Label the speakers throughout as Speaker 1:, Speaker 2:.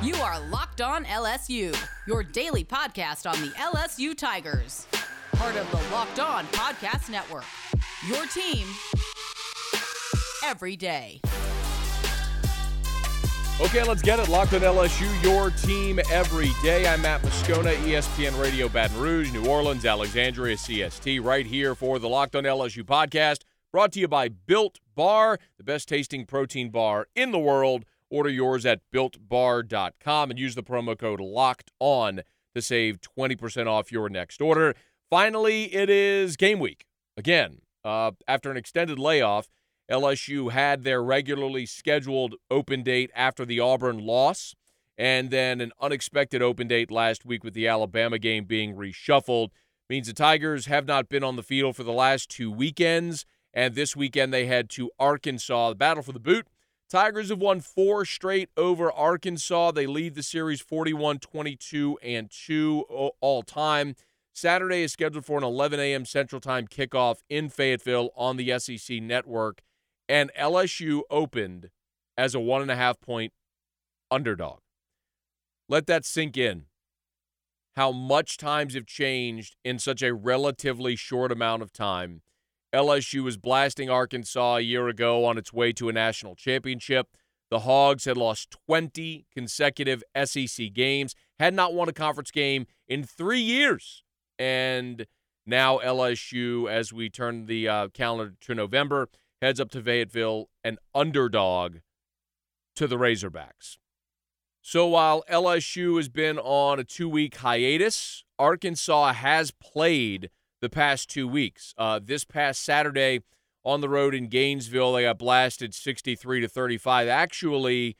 Speaker 1: You are Locked On LSU, your daily podcast on the LSU Tigers. Part of the Locked On Podcast Network. Your team every day.
Speaker 2: Okay, let's get it. Locked on LSU, your team every day. I'm Matt Moscona, ESPN Radio Baton Rouge, New Orleans, Alexandria, CST, right here for the Locked on LSU podcast, brought to you by Built Bar, the best tasting protein bar in the world. Order yours at builtbar.com and use the promo code LOCKED ON to save 20% off your next order. Finally, it is game week. Again, uh, after an extended layoff, LSU had their regularly scheduled open date after the Auburn loss, and then an unexpected open date last week with the Alabama game being reshuffled. Means the Tigers have not been on the field for the last two weekends, and this weekend they head to Arkansas, the battle for the boot. Tigers have won four straight over Arkansas. They lead the series 41 22 and 2 all time. Saturday is scheduled for an 11 a.m. Central Time kickoff in Fayetteville on the SEC network. And LSU opened as a one and a half point underdog. Let that sink in. How much times have changed in such a relatively short amount of time. LSU was blasting Arkansas a year ago on its way to a national championship. The Hogs had lost 20 consecutive SEC games, had not won a conference game in three years. And now LSU, as we turn the uh, calendar to November, heads up to Fayetteville, an underdog to the Razorbacks. So while LSU has been on a two week hiatus, Arkansas has played the past two weeks. Uh, this past Saturday on the road in Gainesville, they got blasted 63 to 35. Actually,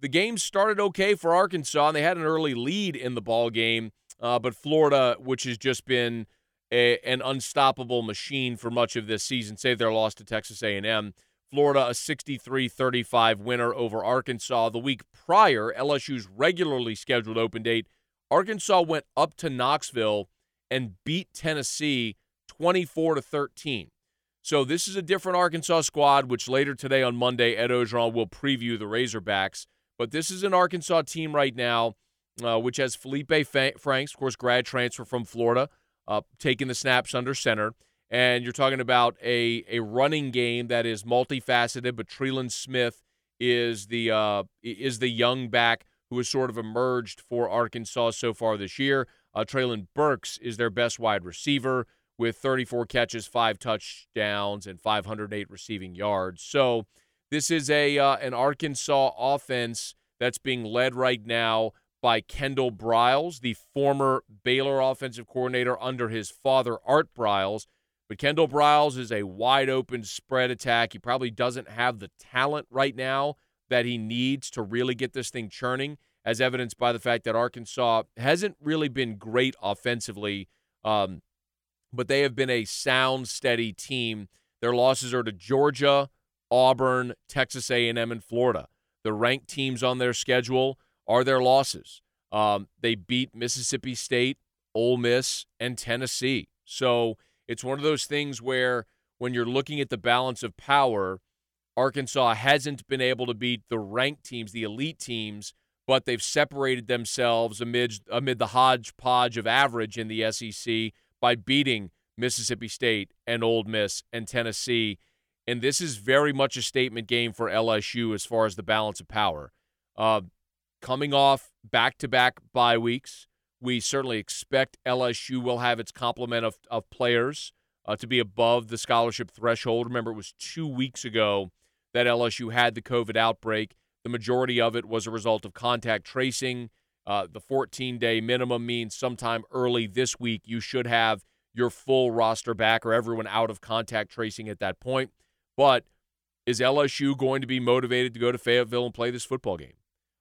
Speaker 2: the game started okay for Arkansas, and they had an early lead in the ball game. Uh, but Florida, which has just been a, an unstoppable machine for much of this season, save their loss to Texas A&M. Florida, a 63-35 winner over Arkansas. The week prior, LSU's regularly scheduled open date, Arkansas went up to Knoxville and beat Tennessee 24 to 13. So this is a different Arkansas squad, which later today on Monday, Ed Orgeron will preview the Razorbacks. But this is an Arkansas team right now, uh, which has Feleipe Franks, of course, grad transfer from Florida, uh, taking the snaps under center. And you're talking about a, a running game that is multifaceted, but Trelon Smith is the uh, is the young back who has sort of emerged for Arkansas so far this year. Uh, Treylon Burks is their best wide receiver with 34 catches, five touchdowns, and 508 receiving yards. So this is a uh, an Arkansas offense that's being led right now by Kendall Briles, the former Baylor offensive coordinator under his father Art Briles. But Kendall Briles is a wide open spread attack. He probably doesn't have the talent right now that he needs to really get this thing churning as evidenced by the fact that Arkansas hasn't really been great offensively, um, but they have been a sound, steady team. Their losses are to Georgia, Auburn, Texas A&M, and Florida. The ranked teams on their schedule are their losses. Um, they beat Mississippi State, Ole Miss, and Tennessee. So it's one of those things where when you're looking at the balance of power, Arkansas hasn't been able to beat the ranked teams, the elite teams, but they've separated themselves amid amid the hodgepodge of average in the SEC by beating Mississippi State and Ole Miss and Tennessee. And this is very much a statement game for LSU as far as the balance of power. Uh, coming off back to back bye weeks, we certainly expect LSU will have its complement of, of players uh, to be above the scholarship threshold. Remember, it was two weeks ago that LSU had the COVID outbreak. The majority of it was a result of contact tracing. Uh, the 14 day minimum means sometime early this week you should have your full roster back or everyone out of contact tracing at that point. But is LSU going to be motivated to go to Fayetteville and play this football game?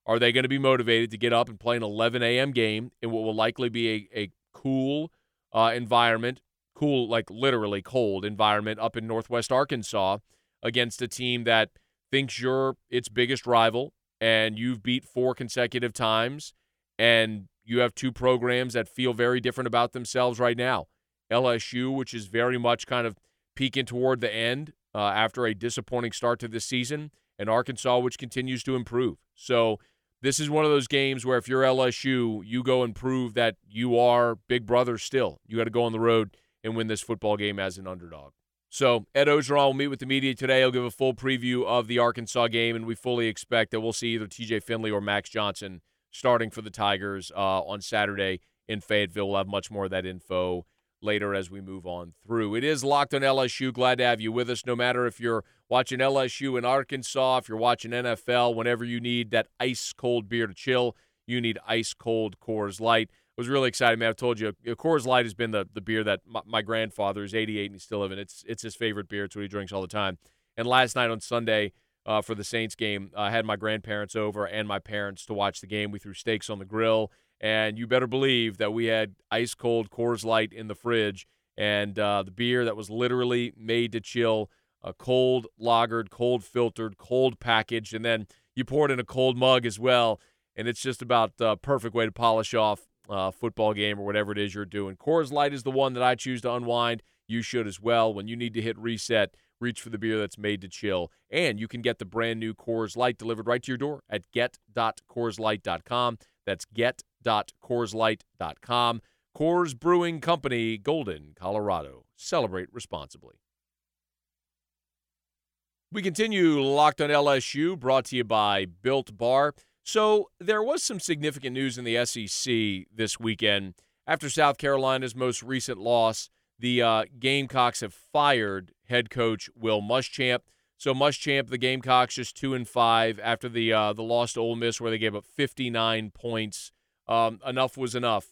Speaker 2: Are they going to be motivated to get up and play an 11 a.m. game in what will likely be a, a cool uh, environment, cool, like literally cold environment up in Northwest Arkansas against a team that thinks you're its biggest rival and you've beat four consecutive times and you have two programs that feel very different about themselves right now. LSU, which is very much kind of peeking toward the end uh, after a disappointing start to this season, and Arkansas, which continues to improve. So this is one of those games where if you're LSU, you go and prove that you are big brother still. You got to go on the road and win this football game as an underdog. So Ed Orgeron will meet with the media today. He'll give a full preview of the Arkansas game, and we fully expect that we'll see either TJ Finley or Max Johnson starting for the Tigers uh, on Saturday in Fayetteville. We'll have much more of that info later as we move on through. It is Locked on LSU. Glad to have you with us, no matter if you're watching LSU in Arkansas, if you're watching NFL, whenever you need that ice cold beer to chill, you need ice cold Coors Light. Was really excited, man. I've told you, Coors Light has been the, the beer that my, my grandfather is 88 and he's still living. It's it's his favorite beer. It's what he drinks all the time. And last night on Sunday uh, for the Saints game, I had my grandparents over and my parents to watch the game. We threw steaks on the grill and you better believe that we had ice cold Coors Light in the fridge and uh, the beer that was literally made to chill, a cold lagered, cold filtered, cold packaged, and then you pour it in a cold mug as well. And it's just about the perfect way to polish off a football game or whatever it is you're doing. Coors Light is the one that I choose to unwind. You should as well. When you need to hit reset, reach for the beer that's made to chill. And you can get the brand new Coors Light delivered right to your door at get.coorslight.com. That's get.coorslight.com. Coors Brewing Company, Golden, Colorado. Celebrate responsibly. We continue locked on LSU, brought to you by Built Bar. So, there was some significant news in the SEC this weekend. After South Carolina's most recent loss, the uh, Gamecocks have fired head coach Will Muschamp. So Muschamp, the Gamecocks, just two and five after the uh, the loss to Ole Miss, where they gave up 59 points. Um, enough was enough.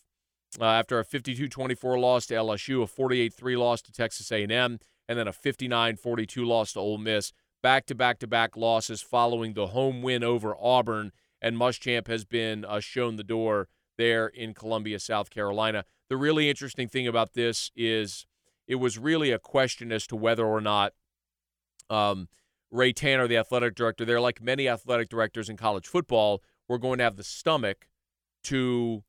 Speaker 2: Uh, after a 52-24 loss to LSU, a 48-3 loss to Texas A&M, and then a 59-42 loss to Ole Miss. Back to back to back losses following the home win over Auburn, and Muschamp has been uh, shown the door there in Columbia, South Carolina. The really interesting thing about this is it was really a question as to whether or not um, Ray Tanner, the athletic director, there, like many athletic directors in college football, we're going to have the stomach to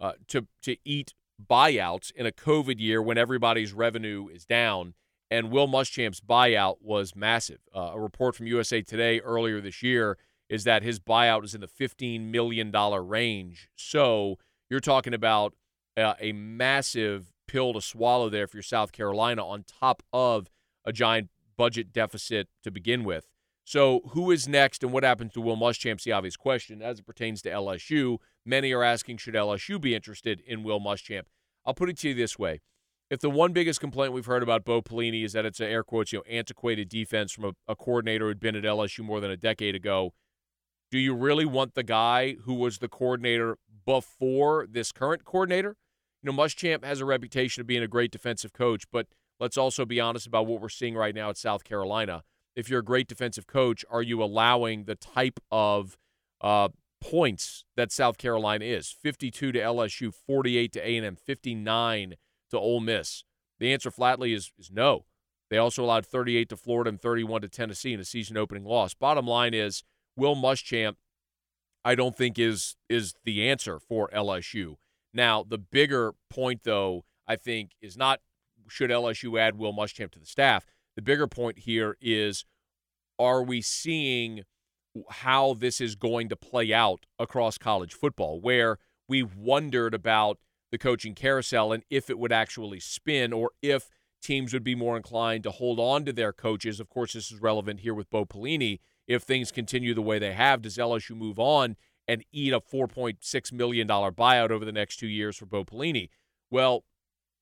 Speaker 2: uh, to to eat buyouts in a COVID year when everybody's revenue is down. And Will Muschamp's buyout was massive. Uh, a report from USA Today earlier this year is that his buyout is in the $15 million range. So you're talking about uh, a massive pill to swallow there for your South Carolina on top of a giant budget deficit to begin with. So, who is next and what happens to Will Muschamp's the obvious question as it pertains to LSU. Many are asking, should LSU be interested in Will Muschamp? I'll put it to you this way. If the one biggest complaint we've heard about Bo Pelini is that it's an air quotes, you know, antiquated defense from a, a coordinator who'd been at LSU more than a decade ago, do you really want the guy who was the coordinator before this current coordinator? You know, Muschamp has a reputation of being a great defensive coach, but – let's also be honest about what we're seeing right now at South Carolina. If you're a great defensive coach, are you allowing the type of uh, points that South Carolina is? 52 to LSU, 48 to A&M, 59 to Ole Miss. The answer flatly is, is no. They also allowed 38 to Florida and 31 to Tennessee in a season opening loss. Bottom line is Will Muschamp, I don't think is is the answer for LSU. Now, the bigger point though, I think, is not should LSU add Will Muschamp to the staff? The bigger point here is are we seeing how this is going to play out across college football, where we've wondered about the coaching carousel and if it would actually spin or if teams would be more inclined to hold on to their coaches. Of course, this is relevant here with Bo Pelini. If things continue the way they have, does LSU move on and eat a $4.6 million buyout over the next two years for Bo Pelini? Well,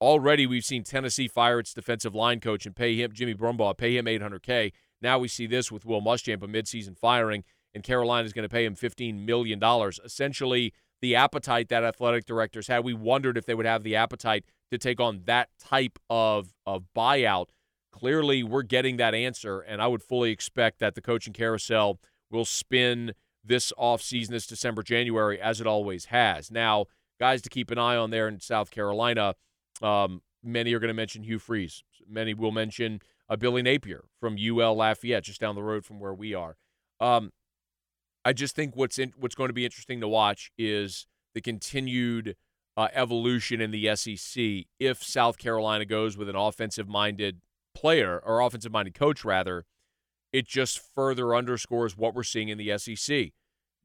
Speaker 2: Already, we've seen Tennessee fire its defensive line coach and pay him Jimmy Brumbaugh, pay him 800k. Now we see this with Will Muschamp, a midseason firing, and Carolina is going to pay him 15 million dollars. Essentially, the appetite that athletic directors had. We wondered if they would have the appetite to take on that type of of buyout. Clearly, we're getting that answer, and I would fully expect that the coaching carousel will spin this offseason, this December, January, as it always has. Now, guys to keep an eye on there in South Carolina. Um, many are going to mention Hugh Freeze. Many will mention uh, Billy Napier from UL Lafayette, just down the road from where we are. Um, I just think what's in, what's going to be interesting to watch is the continued uh, evolution in the SEC. If South Carolina goes with an offensive-minded player or offensive-minded coach, rather, it just further underscores what we're seeing in the SEC.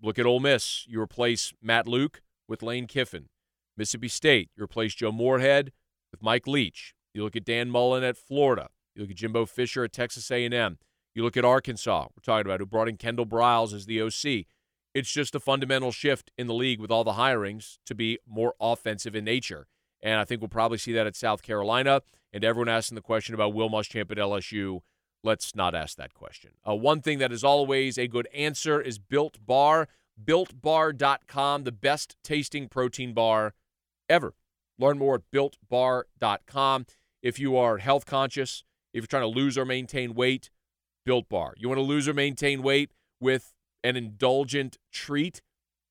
Speaker 2: look at Ole Miss. You replace Matt Luke with Lane Kiffin. Mississippi State, you replace Joe Moorhead with Mike Leach. You look at Dan Mullen at Florida. You look at Jimbo Fisher at Texas A&M. You look at Arkansas. We're talking about who brought in Kendall Briles as the OC. It's just a fundamental shift in the league with all the hirings to be more offensive in nature. And I think we'll probably see that at South Carolina. And everyone asking the question about Will Muschamp at LSU, let's not ask that question. Uh, one thing that is always a good answer is Built Bar. BuiltBar.com, the best tasting protein bar ever. Learn more at BuiltBar.com. If you are health conscious, if you're trying to lose or maintain weight, Built Bar. You want to lose or maintain weight with an indulgent treat?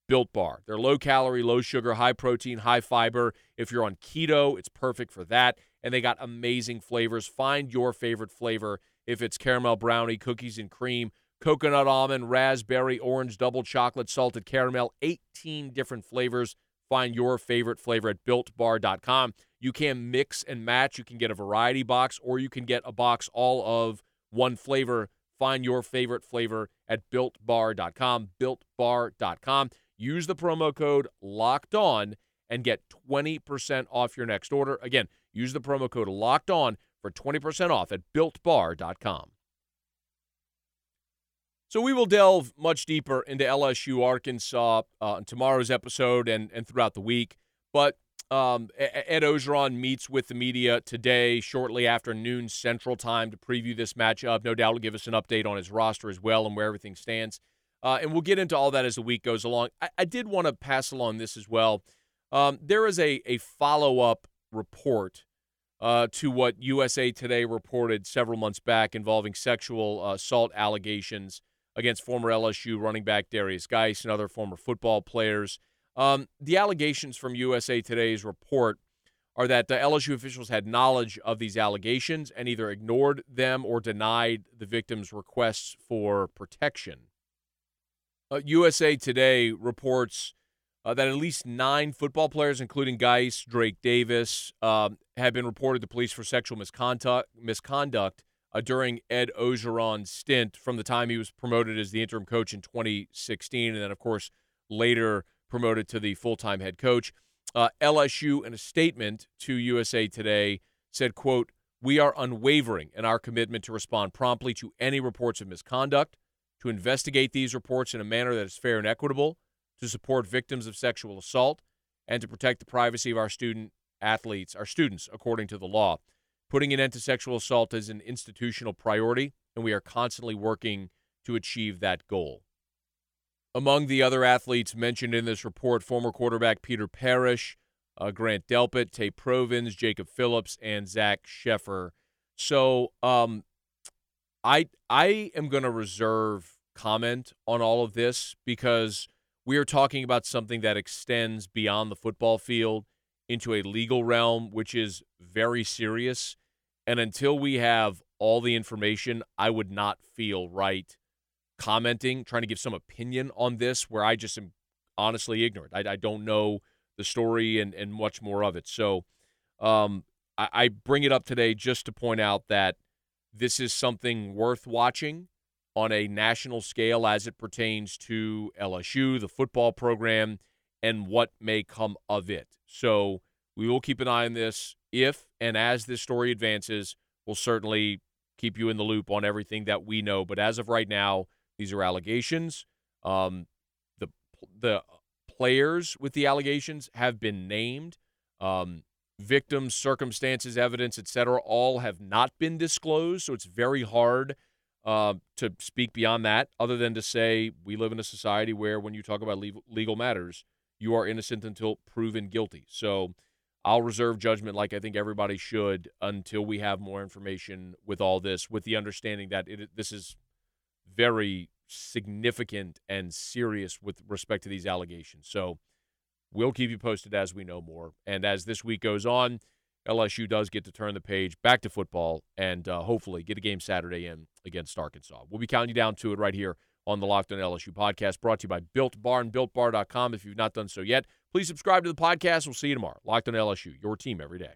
Speaker 2: Built Bar. They're low calorie, low sugar, high protein, high fiber. If you're on keto, it's perfect for that. And they got amazing flavors. Find your favorite flavor. If it's caramel brownie, cookies and cream, coconut almond, raspberry, orange, double chocolate, salted caramel, 18 different flavors. Find your favorite flavor at builtbar.com. You can mix and match. You can get a variety box or you can get a box all of one flavor. Find your favorite flavor at builtbar.com. Builtbar.com. Use the promo code locked on and get 20% off your next order. Again, use the promo code locked on for 20% off at builtbar.com. So we will delve much deeper into LSU Arkansas uh, tomorrow's episode and, and throughout the week. But um, Ed Orgeron meets with the media today, shortly after noon Central Time, to preview this matchup. No doubt will give us an update on his roster as well and where everything stands. Uh, and we'll get into all that as the week goes along. I, I did want to pass along this as well. Um, there is a, a follow up report uh, to what USA Today reported several months back involving sexual uh, assault allegations against former LSU running back Derrius Guice and other former football players. Um, the allegations from USA Today's report are that the LSU officials had knowledge of these allegations and either ignored them or denied the victims' requests for protection. Uh, USA Today reports uh, that at least nine football players, including Guice, Drake Davis, um, have been reported to police for sexual misconduct, misconduct uh, during Ed Orgeron's stint from the time he was promoted as the interim coach in 2016, and then, of course, later promoted to the full-time head coach. Uh, LSU, in a statement to USA Today, said, "quote We are unwavering in our commitment to respond promptly to any reports of misconduct." To investigate these reports in a manner that is fair and equitable, to support victims of sexual assault, and to protect the privacy of our student athletes, our students, according to the law. Putting an end to sexual assault is an institutional priority, and we are constantly working to achieve that goal. Among the other athletes mentioned in this report, former quarterback Peter Parrish, uh, Grant Delpit, Tay Provins, Jacob Phillips, and Zach Sheffer. So um, I I am going to reserve comment on all of this because we are talking about something that extends beyond the football field into a legal realm, which is very serious. And until we have all the information, I would not feel right commenting, trying to give some opinion on this where I just am honestly ignorant. I, I don't know the story and, and much more of it. So um, I, I bring it up today just to point out that – this is something worth watching on a national scale as it pertains to LSU, the football program, and what may come of it. So we will keep an eye on this. If and as this story advances, we'll certainly keep you in the loop on everything that we know. But as of right now, these are allegations. Um, the the players with the allegations have been named. Um, victims, circumstances, evidence, etc., all have not been disclosed. So it's very hard uh, to speak beyond that, other than to say we live in a society where when you talk about legal matters, you are innocent until proven guilty. So I'll reserve judgment, like I think everybody should, until we have more information with all this, with the understanding that it, this is very significant and serious with respect to these allegations. So We'll keep you posted as we know more. And as this week goes on, LSU does get to turn the page back to football and uh, hopefully get a game Saturday in against Arkansas. We'll be counting you down to it right here on the Locked On LSU podcast, brought to you by Built Bar and BuiltBar.com. If you've not done so yet, please subscribe to the podcast. We'll see you tomorrow. Locked On LSU, your team every day.